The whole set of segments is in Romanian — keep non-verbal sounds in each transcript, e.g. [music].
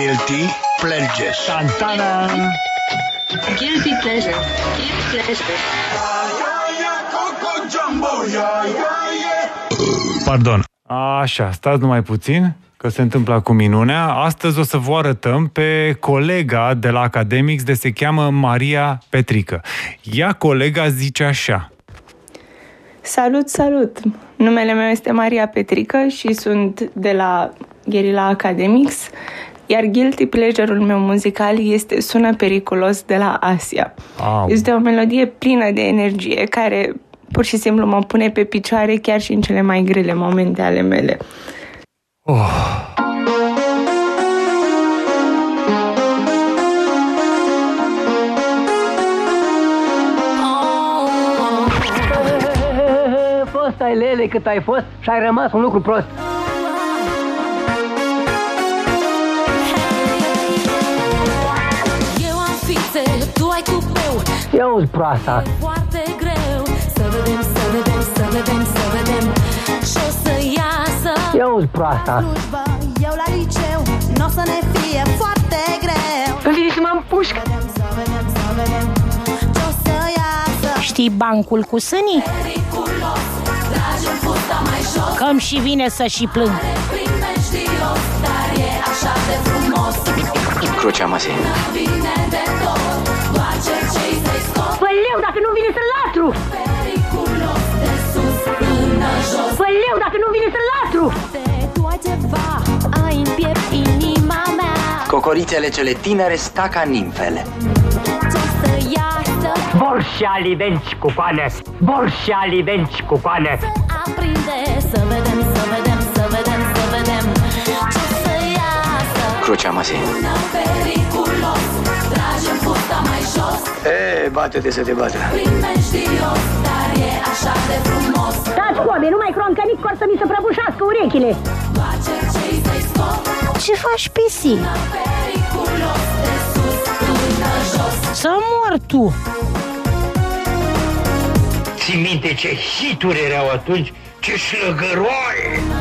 Guilty Pleasures. Santana! Guilty pleasure. Guilty pleasure. Pardon. Așa, stați numai puțin, că se întâmplă acum minunea. Astăzi o să vă arătăm pe colega de la Academics, de se cheamă Maria Petrică. Ea, colega, zice așa. Salut, salut! Numele meu este Maria Petrică și sunt de la Guerilla Academics, iar guilty pleasure-ul meu muzical este Sună periculos de la Asia. Au. Este o melodie plină de energie care pur și simplu mă pune pe picioare chiar și în cele mai grele momente ale mele. Fost ai lele cât ai fost și ai rămas un lucru prost. Ia uzi proasta. Foarte greu Să vedem, să vedem, să vedem, să vedem Și-o să iasă Ia uzi proasta. slujbă, eu la liceu Nu o să ne fie foarte greu Îmi vine să mă împușc. Vedem, să vedem, să vedem Ce-o să iasă Știi bancul cu sânii? Periculos Tragem fusta mai jos Că și vine să și plâng. Primejdios Dar e așa de frumos Crucea măsii. Scot Păleu, dacă nu vine să latru! Periculos De sus până jos Păleu, dacă nu vine să latru! Tu ai ceva, ai în piept inima mea Cocorițele cele tinere sta ca nimfele. Ce-o să iasă, Borși alivenci cu coane. Borși alivenci cu coane. aprinde Să vedem, să vedem, să vedem, să vedem Ce-o să iasă Crucea măsii. E, bate-te să te bată. Primejdios Dar e așa de frumos Taci cobe, nu mai croncănic, că or să mi se prăbușească urechile. Doar cercei să-i scot Ce faci, pisi? Periculos De sus până jos Să mor tu! Ții minte ce hituri erau atunci? Ce șlăgăroaie!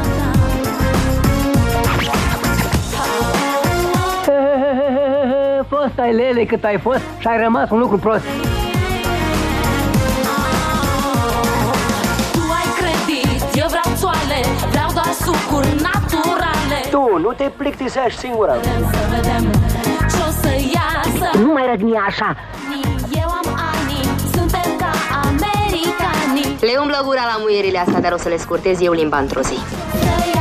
Fost ai lele cât ai fost și ai rămas un lucru prost. Tu ai credit, eu vreau țoale Vreau doar sucuri naturale Tu, nu te plictisești singura. Să vedem ce-o să iasă Nu mai răgni așa! Eu am ani, suntem ca americanii Le umblă gura la muierile astea, dar o să le scurtez eu limba într-o zi. Să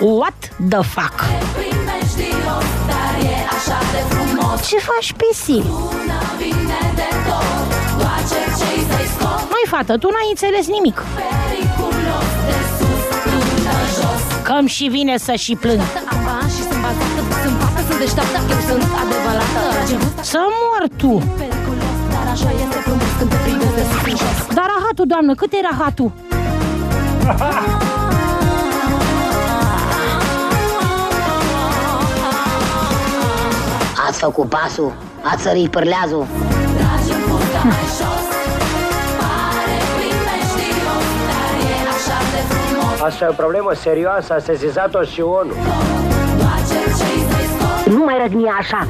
What the fuck? Primejdios Dar e așa de frumos Ce faci, pisi? Până vine de tot Doar cercei să-i scot Măi, fată, tu n-ai înțeles nimic. Periculos De sus până jos că și vine să și plâng. Apa și sunt bazată Sunt fată, sunt deșteaptă Eu sunt adevărată Tragem fusta Să mor tu! periculos Dar așa este frumos Când te prindezi de sus în jos Dar rahatul, doamnă, cât e rahatul? [laughs] Ați făcut pasul, ați sărit pârleazul. Tragem fusta mai jos Pare primejdios Dar e așa de frumos Asta e o problemă serioasă, a sesizat-o și ONU. Doar cercei să-i scot Nu mai răgni așa!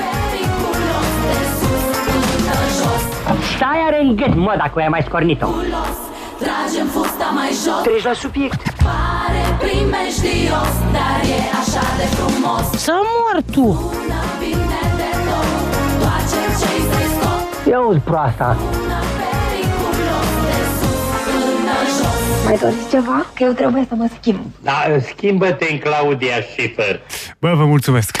Periculos De sus până jos Stai are în gât, mă, dacă ai mai scornit-o. Periculos Tragem fusta mai jos Treci la subiect. Pare primejdios Dar e așa de frumos Să mor tu! Ia uzi proasta. Periculos De sus până jos Mai doriți ceva? Că eu trebuie să mă schimb. Da, schimbă-te în Claudia Schiffer. Bă, vă mulțumesc!